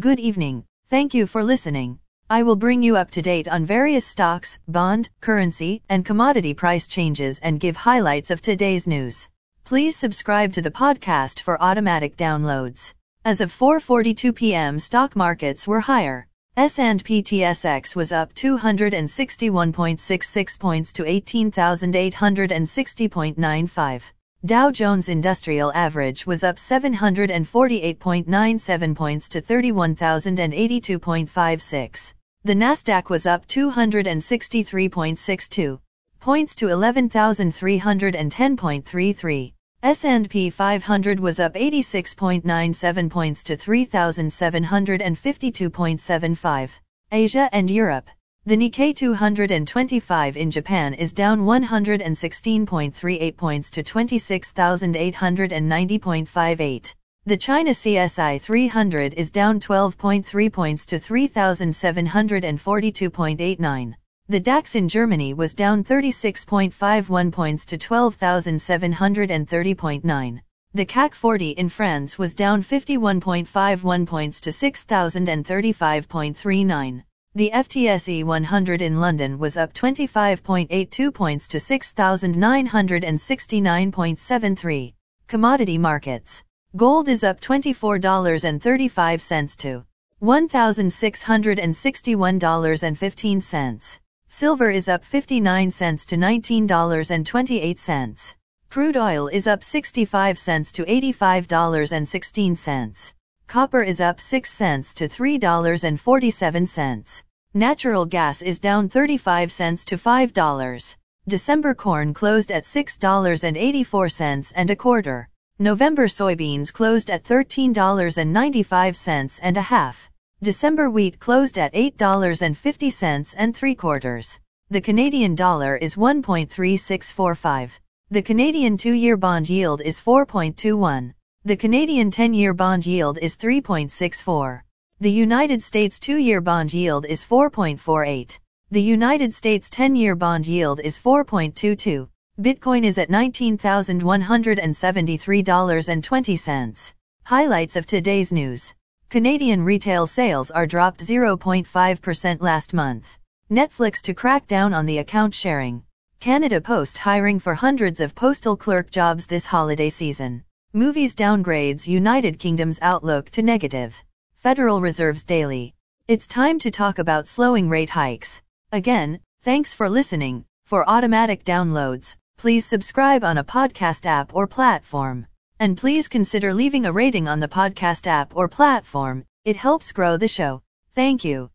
Good evening. Thank you for listening. I will bring you up to date on various stocks, bond, currency, and commodity price changes and give highlights of today's news. Please subscribe to the podcast for automatic downloads. As of 4:42 p.m., stock markets were higher. S&P TSX was up 261.66 points to 18,860.95. Dow Jones Industrial Average was up 748.97 points to 31,082.56. The Nasdaq was up 263.62 points to 11,310.33. S&P 500 was up 86.97 points to 3,752.75. Asia and Europe. The Nikkei 225 in Japan is down 116.38 points to 26,890.58. The China CSI 300 is down 12.3 points to 3,742.89. The DAX in Germany was down 36.51 points to 12,730.9. The CAC 40 in France was down 51.51 points to 6,035.39. The FTSE 100 in London was up 25.82 points to 6,969.73. Commodity markets. Gold is up $24.35 to $1,661.15. Silver is up 59 cents to $19.28. Crude oil is up 65 cents to $85.16. Copper is up 6 cents to $3.47. Natural gas is down 35 cents to $5. December corn closed at $6.84 and a quarter. November soybeans closed at $13.95 and a half. December wheat closed at $8.50 and 3 quarters. The Canadian dollar is 1.3645. The Canadian 2-year bond yield is 4.21. The Canadian 10-year bond yield is 3.64. The United States 2-year bond yield is 4.48. The United States 10-year bond yield is 4.22. Bitcoin is at $19,173.20. Highlights of today's news. Canadian retail sales are dropped 0.5% last month. Netflix to crack down on the account sharing. Canada Post hiring for hundreds of postal clerk jobs this holiday season. Moody's downgrades United Kingdom's outlook to negative. Federal Reserve's Daly. It's time to talk about slowing rate hikes. Again, thanks for listening. For automatic downloads, please subscribe on a podcast app or platform. And please consider leaving a rating on the podcast app or platform, it helps grow the show. Thank you.